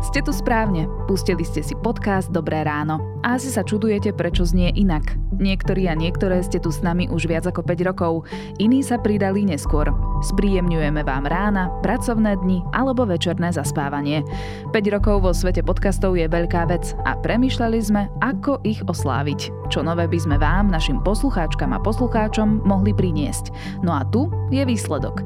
Ste tu správne. Pustili ste si podcast Dobré ráno. A asi sa čudujete, prečo znie inak. Niektorí a niektoré ste tu s nami už viac ako 5 rokov, iní sa pridali neskôr. Spríjemňujeme vám rána, pracovné dni alebo večerné zaspávanie. 5 rokov vo svete podcastov je veľká vec a premyšľali sme, ako ich osláviť. Čo nové by sme vám, našim poslucháčkam a poslucháčom, mohli priniesť. No a tu je výsledok.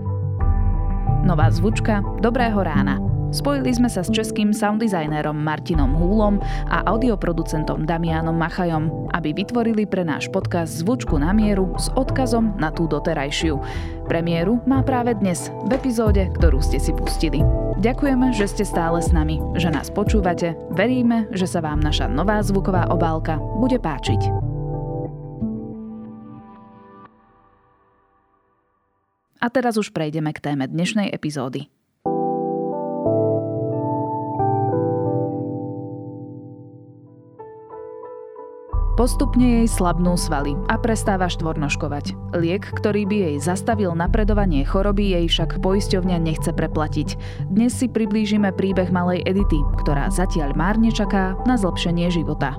Nová zvučka Dobrého rána. Spojili sme sa s českým sounddesignérom Martinom Húlom a audioproducentom Damianom Machajom, aby vytvorili pre náš podcast zvučku na mieru s odkazom na tú doterajšiu. Premiéru má práve dnes v epizóde, ktorú ste si pustili. Ďakujeme, že ste stále s nami, že nás počúvate, veríme, že sa vám naša nová zvuková obálka bude páčiť. A teraz už prejdeme k téme dnešnej epizódy. Postupne jej slabnú svaly a prestáva štvornoškovať. Liek, ktorý by jej zastavil napredovanie choroby, jej však poisťovňa nechce preplatiť. Dnes si priblížime príbeh malej Edity, ktorá zatiaľ márne čaká na zlepšenie života.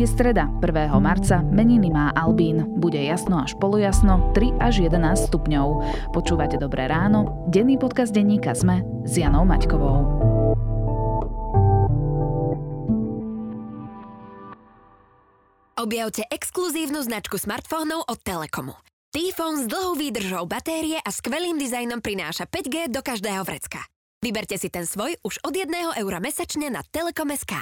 Je streda, 1. marca, meniny má Albín. Bude jasno až polojasno, 3 až 11 stupňov. Počúvate Dobré ráno, denný podcast denníka Sme s Janou Maťkovou. Objavte exkluzívnu značku smartfónov od Telekomu. T-Phone s dlhou výdržou batérie a skvelým dizajnom prináša 5G do každého vrecka. Vyberte si ten svoj už od 1 eura mesačne na Telekom.sk.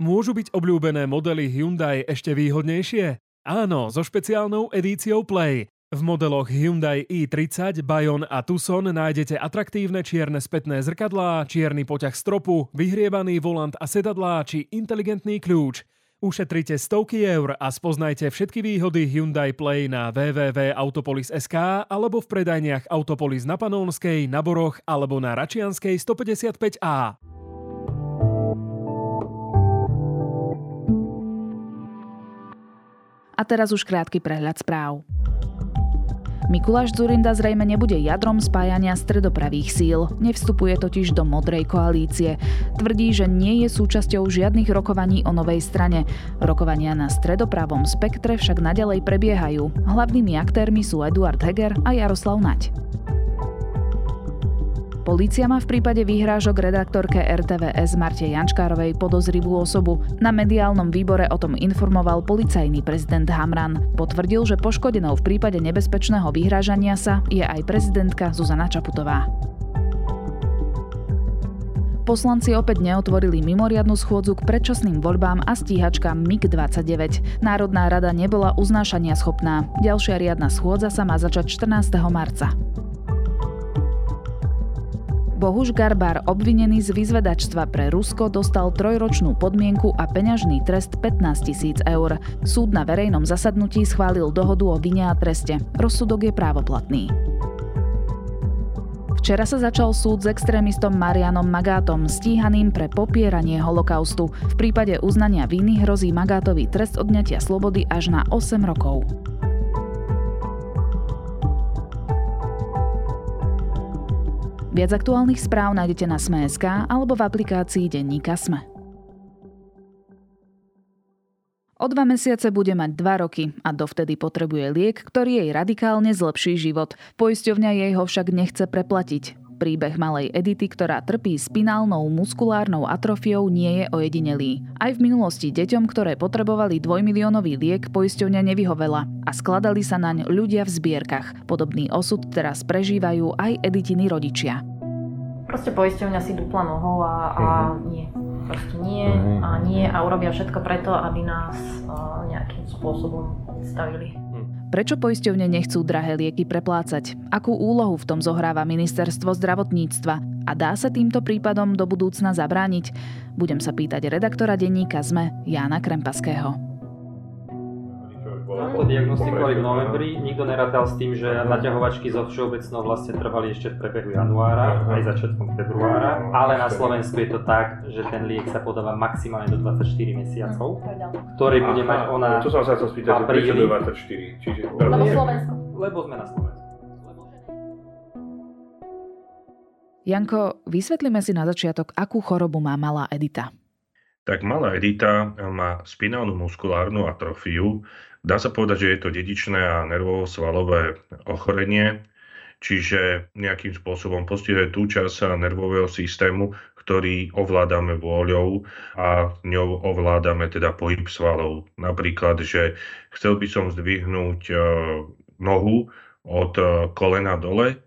Môžu byť obľúbené modely Hyundai ešte výhodnejšie? Áno, so špeciálnou edíciou Play. V modeloch Hyundai i30, Bayon a Tucson nájdete atraktívne čierne spätné zrkadlá, čierny poťah stropu, vyhrievaný volant a sedadlá či inteligentný kľúč. Ušetrite stovky eur a spoznajte všetky výhody Hyundai Play na www.autopolis.sk alebo v predajniach Autopolis na Panónskej, na Boroch alebo na Račianskej 155A. A teraz už krátky prehľad správ. Mikuláš Zurinda zrejme nebude jadrom spájania stredopravých síl, nevstupuje totiž do modrej koalície. Tvrdí, že nie je súčasťou žiadnych rokovaní o novej strane. Rokovania na stredopravom spektre však nadalej prebiehajú. Hlavnými aktérmi sú Eduard Heger a Jaroslav Nať. Polícia má v prípade výhrážok redaktorke RTVS Marte Jančkárovej podozrivú osobu. Na mediálnom výbore o tom informoval policajný prezident Hamran. Potvrdil, že poškodenou v prípade nebezpečného vyhrážania sa je aj prezidentka Zuzana Čaputová. Poslanci opäť neotvorili mimoriadnu schôdzu k predčasným voľbám a stíhačkám MiG-29. Národná rada nebola uznášania schopná. Ďalšia riadna schôdza sa má začať 14. marca. Bohuž Garbar, obvinený z vyzvedačstva pre Rusko, dostal trojročnú podmienku a peňažný trest 15 tisíc eur. Súd na verejnom zasadnutí schválil dohodu o vine a treste. Rozsudok je právoplatný. Včera sa začal súd s extrémistom Marianom Magátom, stíhaným pre popieranie holokaustu. V prípade uznania viny hrozí Magátovi trest odňatia slobody až na 8 rokov. Viac aktuálnych správ nájdete na Sme.sk alebo v aplikácii Denníka Sme. O dva mesiace bude mať dva roky a dovtedy potrebuje liek, ktorý jej radikálne zlepší život. Poisťovňa jej ho však nechce preplatiť. Príbeh malej Edity, ktorá trpí spinálnou muskulárnou atrofiou, nie je ojedinelý. Aj v minulosti deťom, ktoré potrebovali dvojmiliónový liek, poisťovňa nevyhovela a skladali sa naň ľudia v zbierkach. Podobný osud teraz prežívajú aj Editiny rodičia. Proste poisťovňa si dupla nohou a, a mhm. nie. Proste nie a nie a urobia všetko preto, aby nás nejakým spôsobom stavili. Prečo poisťovne nechcú drahé lieky preplácať? Akú úlohu v tom zohráva ministerstvo zdravotníctva? A dá sa týmto prípadom do budúcna zabrániť? Budem sa pýtať redaktora denníka ZME Jána Krempaského. Diagnostikovali v novembri, nikto nerátal s tým, že naťahovačky so všeobecnou vlastne trvali ešte v prebehu januára, aj začiatkom februára, ale na Slovensku je to tak, že ten liek sa podáva maximálne do 24 mesiacov, ktorý bude mať ona To som sa chcel spýtať, prečo do 24? Čiže, Lebo Slovensko. Lebo sme na Slovensku. Janko, vysvetlíme si na začiatok, akú chorobu má malá Edita. Tak malá Edita má spinálnu muskulárnu atrofiu. Dá sa povedať, že je to dedičné a nervovo-svalové ochorenie, čiže nejakým spôsobom postihuje tú časť nervového systému, ktorý ovládame vôľou a ňou ovládame teda pohyb svalov. Napríklad, že chcel by som zdvihnúť e, nohu od e, kolena dole,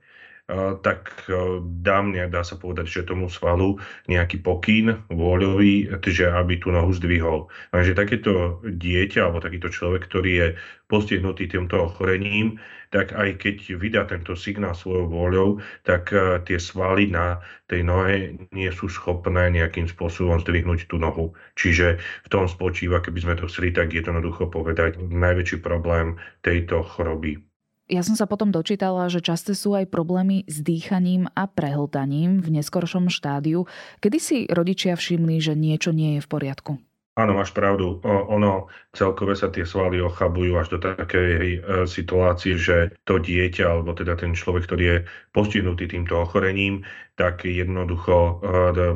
tak e, dá mne, dá sa povedať, že tomu svalu nejaký pokyn vôľový, že aby tú nohu zdvihol. Takže takéto dieťa alebo takýto človek, ktorý je postihnutý týmto ochorením, tak aj keď vydá tento signál svojou vôľou, tak e, tie svaly na tej nohe nie sú schopné nejakým spôsobom zdvihnúť tú nohu. Čiže v tom spočíva, keby sme to chceli tak jednoducho povedať, najväčší problém tejto choroby. Ja som sa potom dočítala, že časté sú aj problémy s dýchaním a prehltaním v neskoršom štádiu. Kedy si rodičia všimli, že niečo nie je v poriadku? Áno, máš pravdu. Ono celkové sa tie svaly ochabujú až do takej e, situácie, že to dieťa, alebo teda ten človek, ktorý je postihnutý týmto ochorením, tak jednoducho e,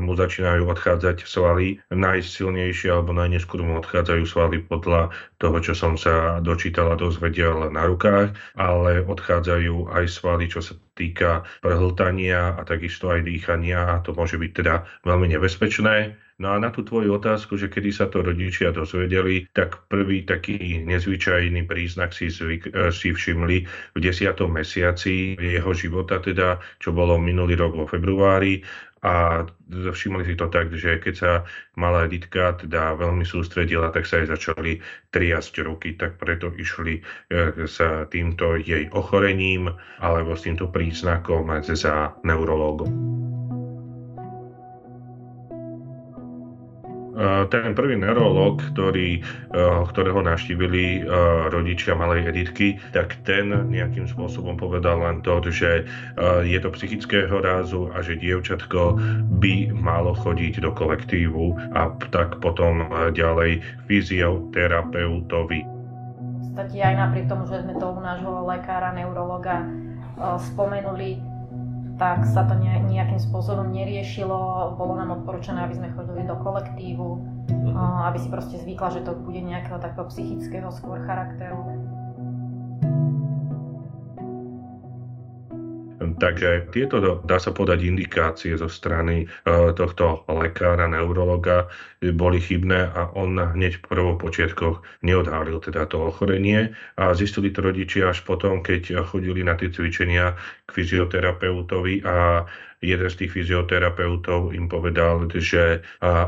mu začínajú odchádzať svaly. Najsilnejšie alebo najneskôr mu odchádzajú svaly podľa toho, čo som sa dočítal a dozvedel na rukách, ale odchádzajú aj svaly, čo sa týka prehltania a takisto aj dýchania a to môže byť teda veľmi nebezpečné. No a na tú tvoju otázku, že kedy sa to rodičia dozvedeli, tak prvý taký nezvyčajný príznak si, zvyk, e, si všimli v 10. mesiaci jeho života, teda, čo bolo minulý rok vo februári a všimli si to tak, že keď sa malá Editka teda veľmi sústredila, tak sa jej začali triasť ruky, tak preto išli e, sa týmto jej ochorením alebo s týmto príznakom za neurológom. Ten prvý neurolog, ktorý, ktorého navštívili rodičia malej Editky, tak ten nejakým spôsobom povedal len to, že je to psychického rázu a že dievčatko by malo chodiť do kolektívu a tak potom ďalej fyzioterapeutovi. V podstate aj napriek tomu, že sme to u nášho lekára, neurologa spomenuli, tak sa to nejakým spôsobom neriešilo. Bolo nám odporúčané, aby sme chodili do kolektívu, mhm. aby si proste zvykla, že to bude nejakého takého psychického skôr charakteru. Takže tieto, dá sa podať, indikácie zo strany e, tohto lekára, neurologa boli chybné a on hneď v prvopočiatkoch neodhalil teda to ochorenie. A zistili to rodičia až potom, keď chodili na tie cvičenia k fyzioterapeutovi a jeden z tých fyzioterapeutov im povedal, že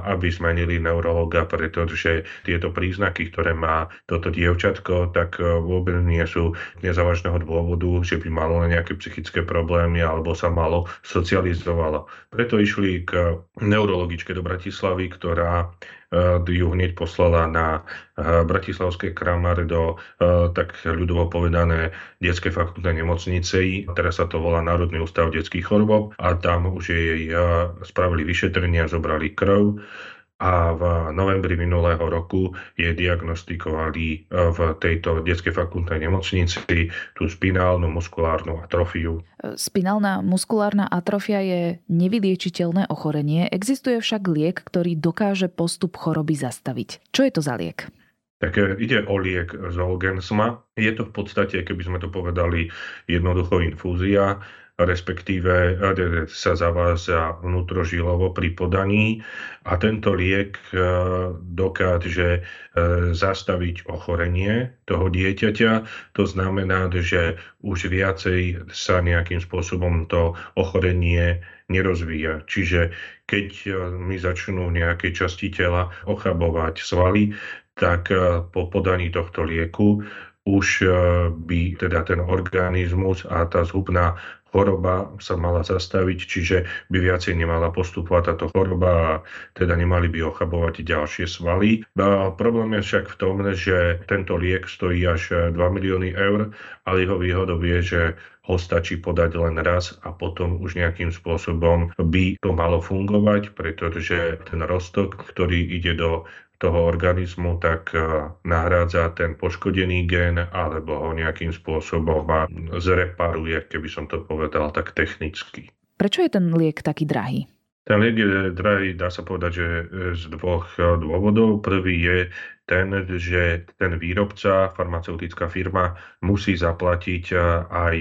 aby zmenili neurologa, pretože tieto príznaky, ktoré má toto dievčatko, tak e, vôbec nie sú nezávažného dôvodu, že by malo nejaké psychické problémy alebo sa malo socializovalo. Preto išli k neurologičke do Bratislavy, ktorá ju hneď poslala na eh, Bratislavské kramar do eh, tak ľudovo povedané detské fakultnej nemocnice. Teraz sa to volá Národný ústav detských chorôb a tam už jej spravili vyšetrenia, zobrali krv a v novembri minulého roku je diagnostikovali e, v tejto detskej fakultnej nemocnici tú spinálnu muskulárnu atrofiu. Spinálna muskulárna atrofia je nevyliečiteľné ochorenie, existuje však liek, ktorý dokáže postup choroby zastaviť. Čo je to za liek? Tak e, ide o liek Zolgensma. Je to v podstate, keby sme to povedali, jednoducho infúzia respektíve e, sa zavádza vnútrožilovo pri podaní a tento liek e, dokáže e, zastaviť ochorenie toho dieťaťa. To znamená, že už viacej sa nejakým spôsobom to ochorenie nerozvíja. Čiže keď mi začnú nejaké časti tela ochabovať svaly, tak po podaní tohto lieku už by teda ten organizmus a tá zhubná choroba sa mala zastaviť, čiže by viacej nemala postupovať táto choroba a teda nemali by ochabovať ďalšie svaly. A problém je však v tom, že tento liek stojí až 2 milióny eur, ale jeho výhodou je, že ho stačí podať len raz a potom už nejakým spôsobom by to malo fungovať, pretože ten roztok, ktorý ide do toho organizmu, tak e, nahrádza ten poškodený gen alebo ho nejakým spôsobom zreparuje, keby som to povedal tak technicky. Prečo je ten liek taký drahý? Ten liek je drahý, dá sa povedať, že e, z dvoch e, dôvodov. Prvý je ten, že ten výrobca, farmaceutická firma, musí zaplatiť aj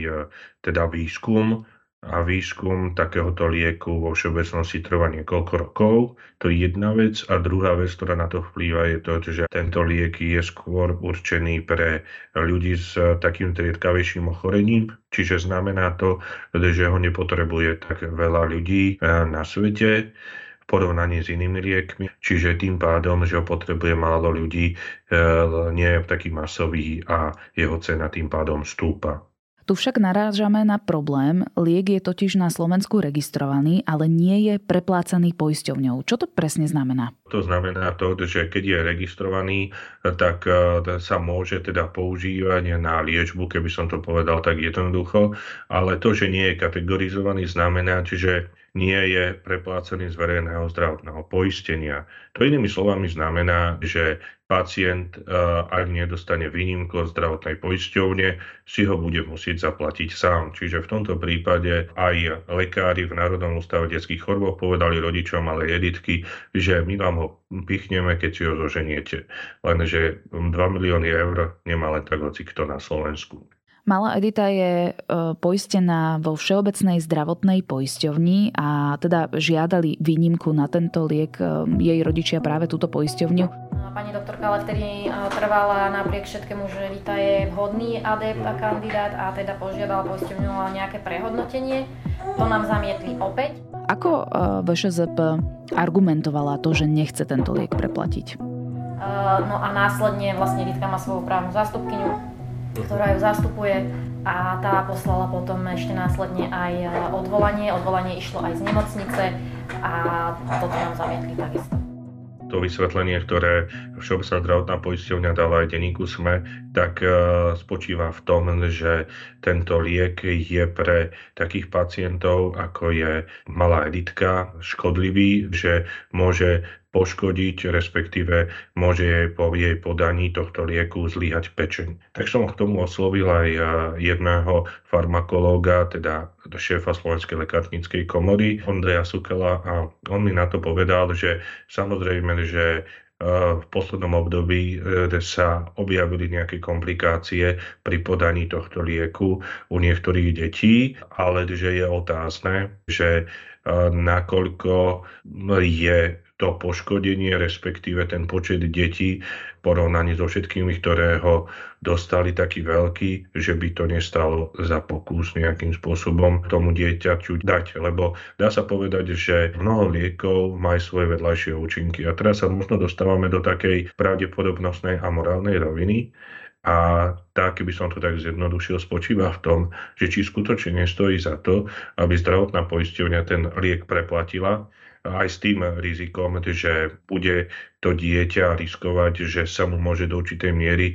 teda výskum a výskum takéhoto lieku vo všeobecnosti trvá niekoľko rokov. To je jedna vec. A druhá vec, ktorá na to vplýva, je to, že tento liek je skôr určený pre ľudí s takým triedkavejším ochorením. Čiže znamená to, že ho nepotrebuje tak veľa ľudí eh, na svete porovnaní s inými liekmi. Čiže tým pádom, že ho potrebuje málo ľudí, eh, nie je taký masový a jeho cena tým pádom stúpa. Tu však narážame na problém. Liek je totiž na Slovensku registrovaný, ale nie je preplácaný poisťovňou. Čo to presne znamená? To znamená to, že keď je registrovaný, tak e, sa môže teda používať na liečbu, keby som to povedal tak jednoducho, ale to, že nie je kategorizovaný, znamená, že nie je preplácený z verejného zdravotného poistenia. To inými slovami znamená, že pacient, e, ak nedostane výnimku od zdravotnej poisťovne, si ho bude musieť zaplatiť sám. Čiže v tomto prípade aj lekári v Národnom ústave detských chorôb povedali rodičom malej Editky, že my vám ho pichneme, keď si ho zoženiete. Lenže 2 milióny eur nemá len tak hoci kto na Slovensku. Malá Edita je e, poistená vo Všeobecnej zdravotnej poisťovni a teda žiadali výnimku na tento liek e, jej rodičia práve túto poisťovňu. Pani doktorka ale vtedy e, trvala napriek všetkému, že Vita je vhodný adept a kandidát a teda požiadala poisťovňu o nejaké prehodnotenie. To nám zamietli opäť. Ako VŠZP argumentovala to, že nechce tento liek preplatiť? No a následne vlastne Vitka má svoju právnu zástupkyňu, ktorá ju zastupuje a tá poslala potom ešte následne aj e, odvolanie. Odvolanie išlo aj z nemocnice a toto nám zamietli takisto. To vysvetlenie, ktoré Všeobecná zdravotná poisťovňa dala aj denníku SME, tak e, spočíva v tom, že tento liek je pre takých pacientov, ako je malá editka, škodlivý, že môže poškodiť, respektíve môže jej po jej podaní tohto lieku zlyhať pečeň. Tak som k tomu oslovil aj jedného farmakológa, teda šéfa Slovenskej lekárnickej komory, Ondreja Sukela, a on mi na to povedal, že samozrejme, že v poslednom období e, sa objavili nejaké komplikácie pri podaní tohto lieku u niektorých detí, ale že je otázne, že nakoľko je to poškodenie, respektíve ten počet detí porovnaní so všetkými, ktoré ho dostali taký veľký, že by to nestalo za pokus nejakým spôsobom tomu dieťaťu dať. Lebo dá sa povedať, že mnoho liekov majú svoje vedľajšie účinky. A teraz sa možno dostávame do takej pravdepodobnostnej a morálnej roviny, a tak, keby som to tak zjednodušil, spočíva v tom, že či skutočne nestojí za to, aby zdravotná poisťovňa ten liek preplatila, aj s tým rizikom, že bude to dieťa riskovať, že sa mu môže do určitej miery e,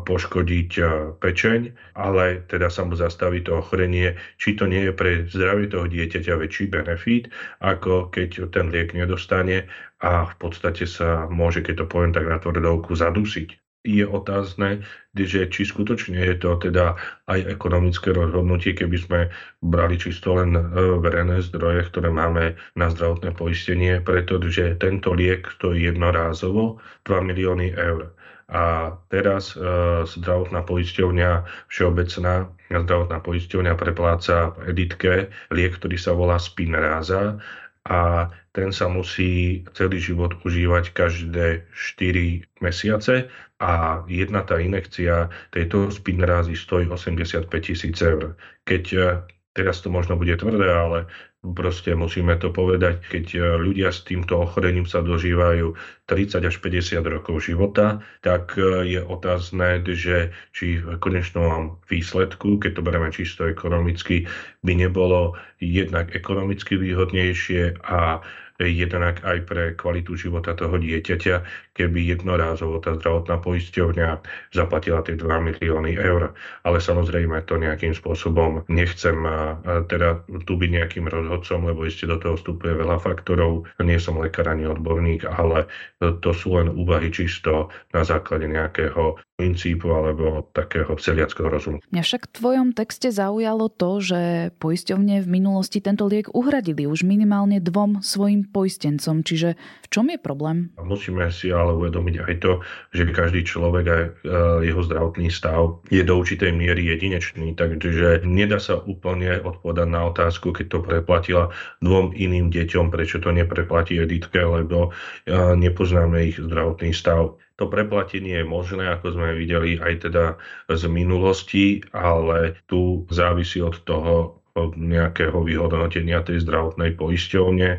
poškodiť e, pečeň, ale teda sa mu zastaví to ochorenie, či to nie je pre zdravie toho dieťaťa väčší benefit, ako keď ten liek nedostane a v podstate sa môže, keď to poviem tak na tvrdovku, zadusiť je otázne, že či skutočne je to teda aj ekonomické rozhodnutie, keby sme brali čisto len e, verejné zdroje, ktoré máme na zdravotné poistenie, pretože tento liek stojí jednorázovo 2 milióny eur. A teraz e, zdravotná poisťovňa, všeobecná zdravotná poisťovňa prepláca Editke liek, ktorý sa volá Spinraza a ten sa musí celý život užívať každé 4 mesiace a jedna tá inekcia tejto spinrázy stojí 85 tisíc eur. Keď e, teraz to možno bude tvrdé, ale Proste musíme to povedať, keď e, ľudia s týmto ochorením sa dožívajú 30 až 50 rokov života, tak e, je otázne, že či v konečnom výsledku, keď to bereme čisto ekonomicky, by nebolo jednak ekonomicky výhodnejšie a jednak aj pre kvalitu života toho dieťaťa, keby jednorázovo tá zdravotná poisťovňa zaplatila tie 2 milióny eur. Ale samozrejme to nejakým spôsobom nechcem teda tu byť nejakým rozhodcom, lebo ešte do toho vstupuje veľa faktorov. Nie som lekár ani odborník, ale to sú len úvahy čisto na základe nejakého princípu alebo takého celiackého rozumu. Mňa však v tvojom texte zaujalo to, že poisťovne v minulosti tento liek uhradili už minimálne dvom svojim poistencom, čiže v čom je problém? Musíme si ale uvedomiť aj to, že každý človek e, jeho zdravotný stav je do určitej miery jedinečný, takže nedá sa úplne odpovedať na otázku, keď to preplatila dvom iným deťom, prečo to nepreplatí Editke, lebo nepoznáme ich zdravotný stav. To preplatenie je možné, ako sme videli aj teda z minulosti, ale tu závisí od toho od nejakého vyhodnotenia tej zdravotnej poisťovne.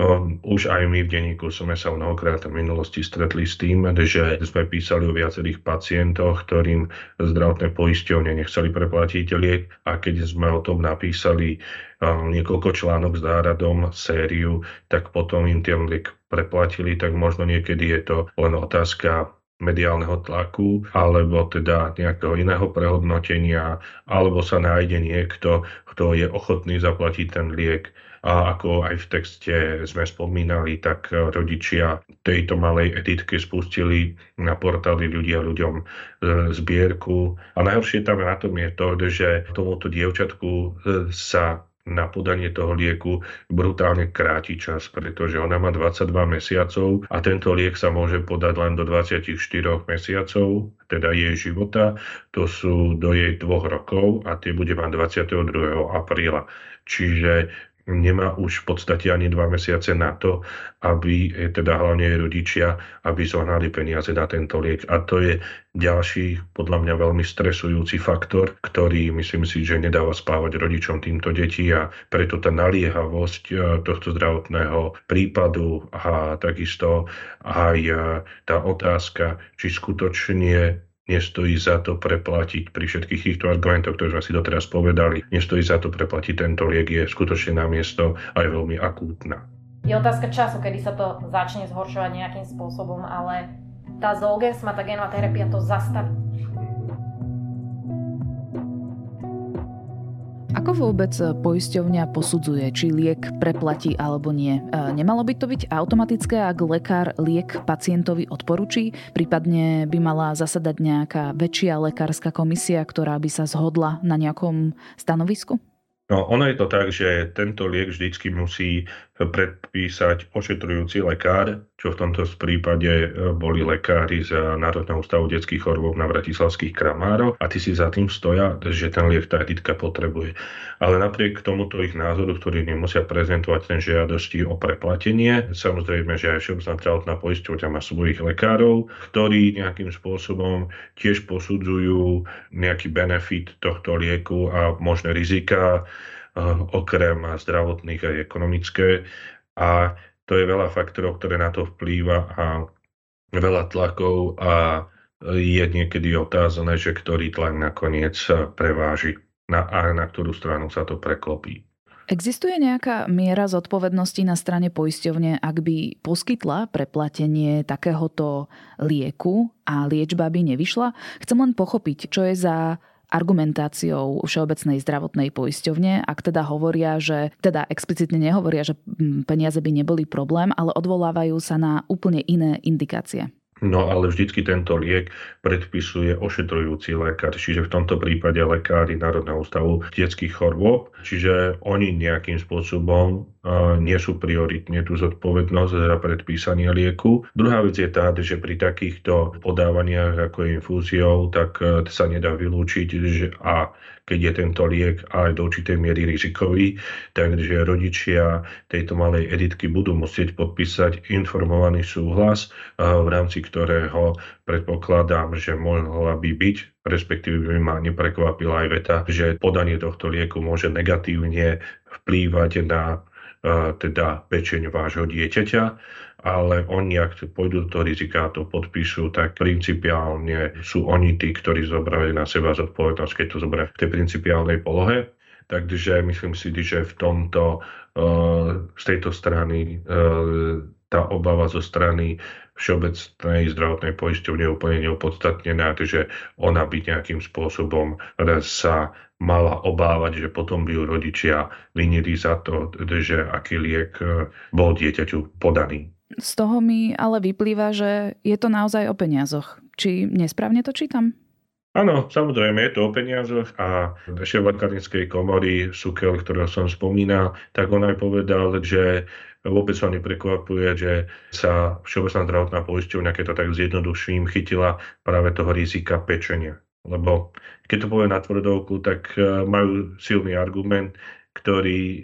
Um, už aj my v denníku sme sa mnohokrát v minulosti stretli s tým, že sme písali o viacerých pacientoch, ktorým zdravotné poisťovne nechceli preplatiť liek. A keď sme o tom napísali um, niekoľko článok s náradom, sériu, tak potom im ten liek preplatili, tak možno niekedy je to len otázka mediálneho tlaku, alebo teda nejakého iného prehodnotenia, alebo sa nájde niekto, kto je ochotný zaplatiť ten liek a ako aj v texte sme spomínali, tak rodičia tejto malej editky spustili na portáli ľudia ľuďom e, zbierku. A najhoršie tam na tom je to, že tomuto dievčatku e, sa na podanie toho lieku brutálne kráti čas, pretože ona má 22 mesiacov a tento liek sa môže podať len do 24 mesiacov, teda jej života. To sú do jej dvoch rokov a tie bude mať 22. apríla. Čiže nemá už v podstate ani dva mesiace na to, aby eh, teda hlavne rodičia, aby zohnali peniaze na tento liek. A to je ďalší, podľa mňa veľmi stresujúci faktor, ktorý myslím si, že nedáva spávať rodičom týmto detí a preto tá naliehavosť eh, tohto zdravotného prípadu a takisto aj eh, tá otázka, či skutočne nestojí za to preplatiť pri všetkých týchto argumentoch, ktoré sme si doteraz povedali, nestojí za to preplatiť tento liek, je skutočne na miesto aj veľmi akútna. Je otázka času, kedy sa to začne zhoršovať nejakým spôsobom, ale tá Zolgens, tá genová terapia to zastaví. Ako vôbec poisťovňa posudzuje, či liek preplatí alebo nie? E, nemalo by to byť automatické, ak lekár liek pacientovi odporučí? Prípadne by mala zasadať nejaká väčšia lekárska komisia, ktorá by sa zhodla na nejakom stanovisku? No, ono je to tak, že tento liek vždycky musí predpísať ošetrujúci lekár, čo v tomto prípade e, boli lekári z Národného ústavu detských chorôb na Bratislavských Kramároch a ty si za tým stoja, že ten liek tá editka potrebuje. Ale napriek tomuto ich názoru, ktorý nemusia prezentovať ten žiadosti o preplatenie, samozrejme, že aj Všeobecná zdravotná poisťovňa má svojich lekárov, ktorí nejakým spôsobom tiež posudzujú nejaký benefit tohto lieku a možné rizika okrem zdravotných aj ekonomické. A to je veľa faktorov, ktoré na to vplýva a veľa tlakov a je niekedy otázané, že ktorý tlak nakoniec preváži na, a na ktorú stranu sa to preklopí. Existuje nejaká miera zodpovednosti na strane poisťovne, ak by poskytla preplatenie takéhoto lieku a liečba by nevyšla? Chcem len pochopiť, čo je za argumentáciou Všeobecnej zdravotnej poisťovne, ak teda hovoria, že teda explicitne nehovoria, že mm, peniaze by neboli problém, ale odvolávajú sa na úplne iné indikácie. No ale vždycky tento liek predpisuje ošetrujúci lekár, čiže v tomto prípade lekári Národného ústavu detských chorôb, čiže oni nejakým spôsobom nie sú prioritne tú zodpovednosť za predpísanie lieku. Druhá vec je tá, že pri takýchto podávaniach ako infúziou, tak sa nedá vylúčiť, že a keď je tento liek aj do určitej miery rizikový, takže rodičia tejto malej editky budú musieť podpísať informovaný súhlas, v rámci ktorého predpokladám, že mohla by byť, respektíve by ma neprekvapila aj veta, že podanie tohto lieku môže negatívne vplývať na teda pečeň vášho dieťaťa, ale oni, ak pôjdu do rizika a to podpíšu, tak principiálne sú oni tí, ktorí zobrali na seba zodpovednosť, keď to zoberá v tej principiálnej polohe. Takže myslím si, že v tomto, z tejto strany tá obava zo strany všeobecnej zdravotnej poisťovne je úplne neopodstatnená, že ona by nejakým spôsobom sa mala obávať, že potom by ju rodičia vinili za to, že aký liek e, bol dieťaťu podaný. Z toho mi ale vyplýva, že je to naozaj o peniazoch. Či nesprávne to čítam? Áno, samozrejme, je to o peniazoch a šéf komory Sukel, ktorého som spomínal, tak on aj povedal, že vôbec sa neprekvapuje, že sa Všeobecná zdravotná poisťovňa, keď to tak zjednoduším, chytila práve toho rizika pečenia. Lebo keď to povie na tvrdovku, tak e, majú silný argument, ktorý e,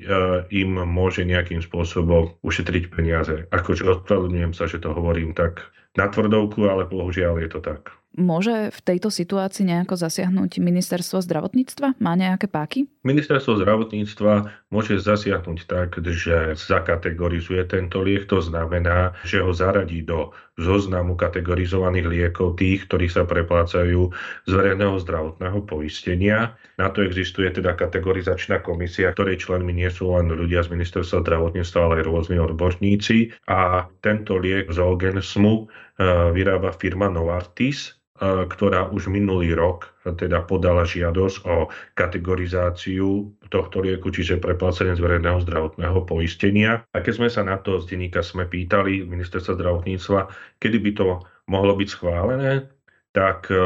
im môže nejakým spôsobom ušetriť peniaze. Akože ospravedlňujem sa, že to hovorím tak na tvrdovku, ale bohužiaľ je to tak. Môže v tejto situácii nejako zasiahnuť ministerstvo zdravotníctva? Má nejaké páky? Ministerstvo zdravotníctva môže zasiahnuť tak, že zakategorizuje tento liek. To znamená, že ho zaradí do zoznamu kategorizovaných liekov tých, ktorí sa preplácajú z verejného zdravotného poistenia. Na to existuje teda kategorizačná komisia, ktorej členmi nie sú len ľudia z ministerstva zdravotníctva, ale aj rôzni odborníci. A tento liek Zolgensmu eh, vyrába firma Novartis, ktorá už minulý rok teda podala žiadosť o kategorizáciu tohto lieku, čiže preplácenie z verejného zdravotného poistenia. A keď sme sa na to z denníka sme pýtali ministerstva zdravotníctva, kedy by to mohlo byť schválené, tak e, e,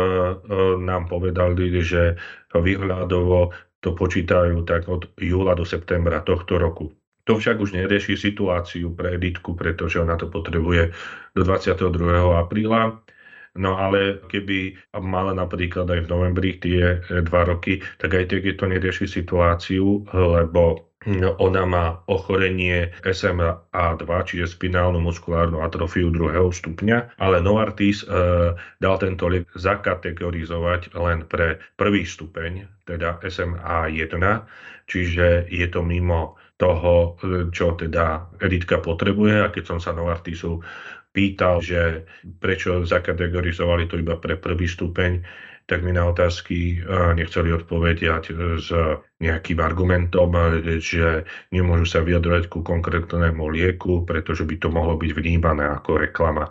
nám povedali, že výhľadovo to počítajú tak od júla do septembra tohto roku. To však už nerieši situáciu pre Editku, pretože ona to potrebuje do 22. apríla No ale keby mala napríklad aj v novembri tie e, dva roky, tak aj tak to nerieši situáciu, lebo no, ona má ochorenie SMA2, čiže spinálnu muskulárnu atrofiu druhého stupňa, ale Novartis e, dal tento liek zakategorizovať len pre prvý stupeň, teda SMA1, čiže je to mimo toho, e, čo teda Editka potrebuje a keď som sa Novartisu pýtal, že prečo zakategorizovali to iba pre prvý stupeň, tak mi na otázky nechceli odpovedať s nejakým argumentom, že nemôžu sa vyjadrovať ku konkrétnemu lieku, pretože by to mohlo byť vnímané ako reklama.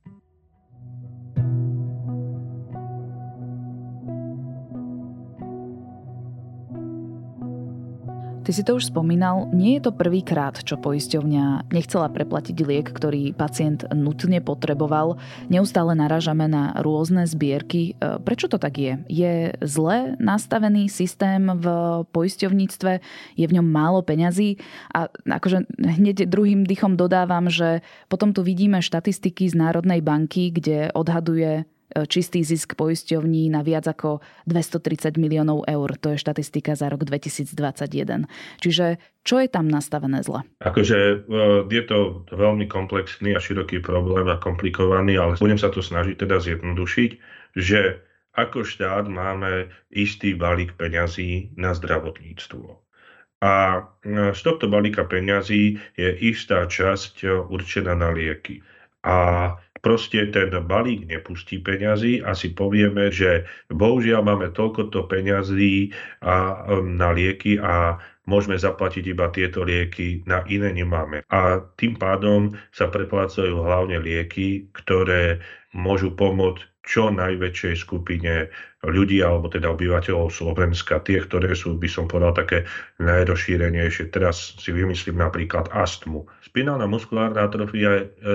Ty si to už spomínal, nie je to prvýkrát, čo poisťovňa nechcela preplatiť liek, ktorý pacient nutne potreboval. Neustále narážame na rôzne zbierky. E, prečo to tak je? Je zle nastavený systém v poisťovníctve? Je v ňom málo peňazí? A akože hneď druhým dychom dodávam, že potom tu vidíme štatistiky z Národnej banky, kde odhaduje čistý zisk poisťovní na viac ako 230 miliónov eur. To je štatistika za rok 2021. Čiže čo je tam nastavené zle? Akože e, je to veľmi komplexný a široký problém a komplikovaný, ale budem sa to snažiť teda zjednodušiť, že ako štát máme istý balík peňazí na zdravotníctvo. A e, z tohto balíka peňazí je istá časť určená na lieky. A proste ten balík nepustí peňazí a si povieme, že bohužiaľ máme toľkoto peňazí a, um, na lieky a môžeme zaplatiť iba tieto lieky, na iné nemáme. A tým pádom sa preplácajú hlavne lieky, ktoré môžu pomôcť čo najväčšej skupine ľudí, alebo teda obyvateľov Slovenska, tie, ktoré sú, by som povedal, také najrozšírenejšie. Teraz si vymyslím napríklad astmu. Spinálna muskulárna atrofia je, e,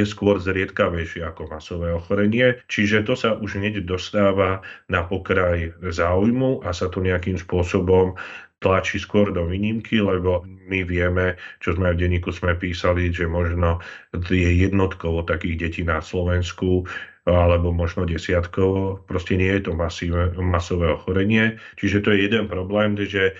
je skôr zriedkavejšie ako masové ochorenie, čiže to sa už hneď dostáva na pokraj záujmu a sa to nejakým spôsobom tlačí skôr do výnimky, lebo my vieme, čo sme v denníku sme písali, že možno je jednotkovo takých detí na Slovensku, alebo možno desiatkovo. Proste nie je to masíve, masové ochorenie. Čiže to je jeden problém, že e,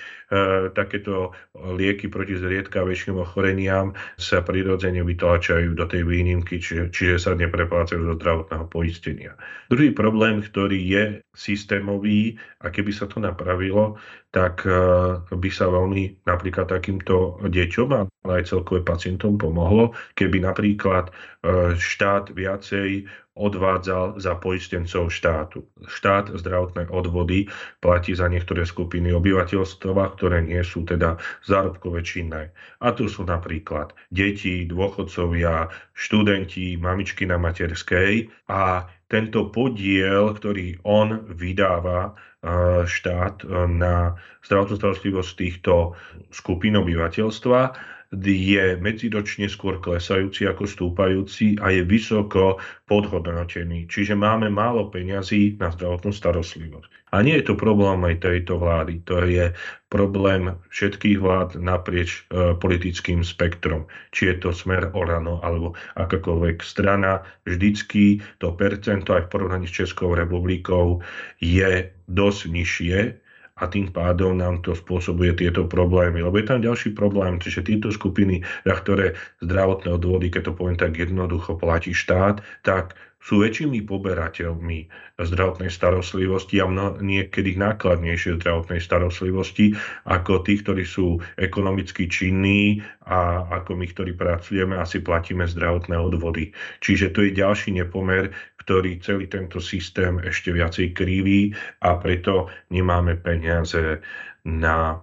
takéto lieky proti zriedkavejším ochoreniam sa prirodzene vytlačajú do tej výnimky, čiže, čiže sa nepreplácajú do zdravotného poistenia. Druhý problém, ktorý je systémový a keby sa to napravilo, tak e, by sa veľmi napríklad takýmto deťom a aj celkové pacientom pomohlo, keby napríklad e, štát viacej odvádzal za poistencov štátu. Štát zdravotné odvody platí za niektoré skupiny obyvateľstva, ktoré nie sú teda zárobkové činné. A tu sú napríklad deti, dôchodcovia, študenti, mamičky na materskej a tento podiel, ktorý on vydáva e, štát e, na zdravotnú starostlivosť týchto skupín obyvateľstva, je medziročne skôr klesajúci ako stúpajúci a je vysoko podhodnotený. Čiže máme málo peňazí na zdravotnú starostlivosť. A nie je to problém aj tejto vlády, to je problém všetkých vlád naprieč e, politickým spektrom. Či je to smer Orano alebo akákoľvek strana, vždycky to percento aj v porovnaní s Českou republikou je dosť nižšie a tým pádom nám to spôsobuje tieto problémy. Lebo je tam ďalší problém, že tieto skupiny, na ktoré zdravotné odvody, keď to poviem tak jednoducho, platí štát, tak sú väčšími poberateľmi zdravotnej starostlivosti a mno, niekedy nákladnejšie zdravotnej starostlivosti ako tí, ktorí sú ekonomicky činní a ako my, ktorí pracujeme, asi platíme zdravotné odvody. Čiže to je ďalší nepomer, ktorý celý tento systém ešte viacej kriví a preto nemáme peniaze na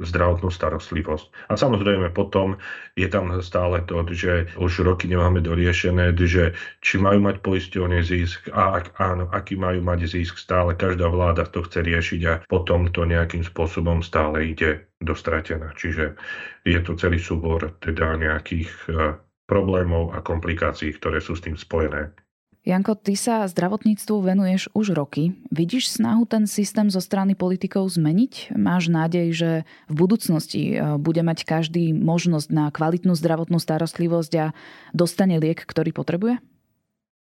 zdravotnú starostlivosť. A samozrejme potom je tam stále to, že už roky nemáme doriešené, že či majú mať poisťovne zisk a ak áno, aký majú mať zisk stále. Každá vláda to chce riešiť a potom to nejakým spôsobom stále ide dostratená. Čiže je to celý súbor teda nejakých eh, problémov a komplikácií, ktoré sú s tým spojené. Janko, ty sa zdravotníctvu venuješ už roky. Vidíš snahu ten systém zo strany politikov zmeniť? Máš nádej, že v budúcnosti e, bude mať každý možnosť na kvalitnú zdravotnú starostlivosť a dostane liek, ktorý potrebuje?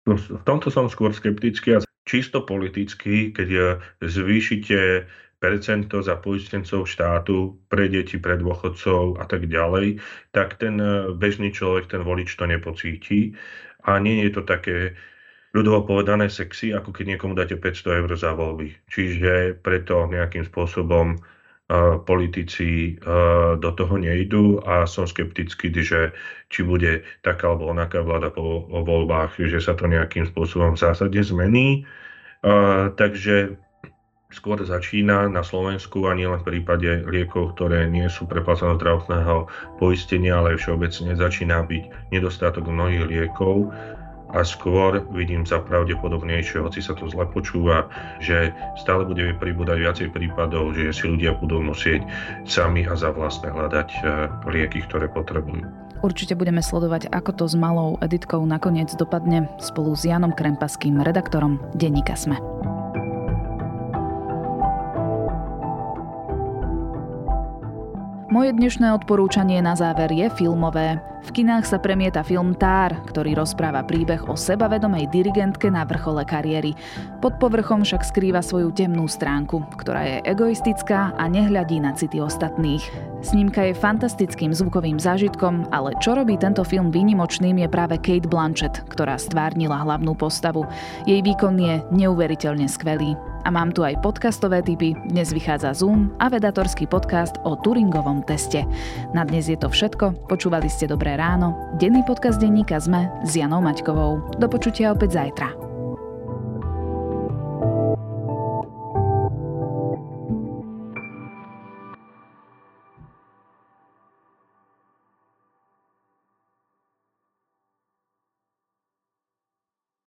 No, v tomto som skôr skeptický a čisto politicky, keď e, zvýšite percento za poistencov štátu pre deti, pre dôchodcov a tak ďalej, tak ten e, bežný človek, ten volič to nepocíti. A nie je to také ľudovo povedané sexy, ako keď niekomu dáte 500 eur za voľby. Čiže preto nejakým spôsobom uh, politici uh, do toho nejdú a som skeptický, že či bude taká alebo onaká vláda po voľbách, že sa to nejakým spôsobom v zásade zmení. Uh, takže skôr začína na Slovensku a nielen v prípade liekov, ktoré nie sú preplácané zdravotného poistenia, ale všeobecne začína byť nedostatok mnohých liekov a skôr vidím za pravdepodobnejšie, hoci sa to zle počúva, že stále bude pribúdať viacej prípadov, že si ľudia budú musieť sami a za vlastné hľadať e, lieky, ktoré potrebujú. Určite budeme sledovať, ako to s malou editkou nakoniec dopadne spolu s Janom Krempaským, redaktorom Denníka Sme. Moje dnešné odporúčanie na záver je filmové. V kinách sa premieta film Tár, ktorý rozpráva príbeh o sebavedomej dirigentke na vrchole kariéry. Pod povrchom však skrýva svoju temnú stránku, ktorá je egoistická a nehľadí na city ostatných. Snímka je fantastickým zvukovým zážitkom, ale čo robí tento film výnimočným je práve Kate Blanchett, ktorá stvárnila hlavnú postavu. Jej výkon je neuveriteľne skvelý. A mám tu aj podcastové typy. Dnes vychádza Zoom a vedatorský podcast o Turingovom teste. Na dnes je to všetko. Počúvali ste Dobré ráno. Denný podcast denníka ZME s Janou Maťkovou. Do počutia opäť zajtra.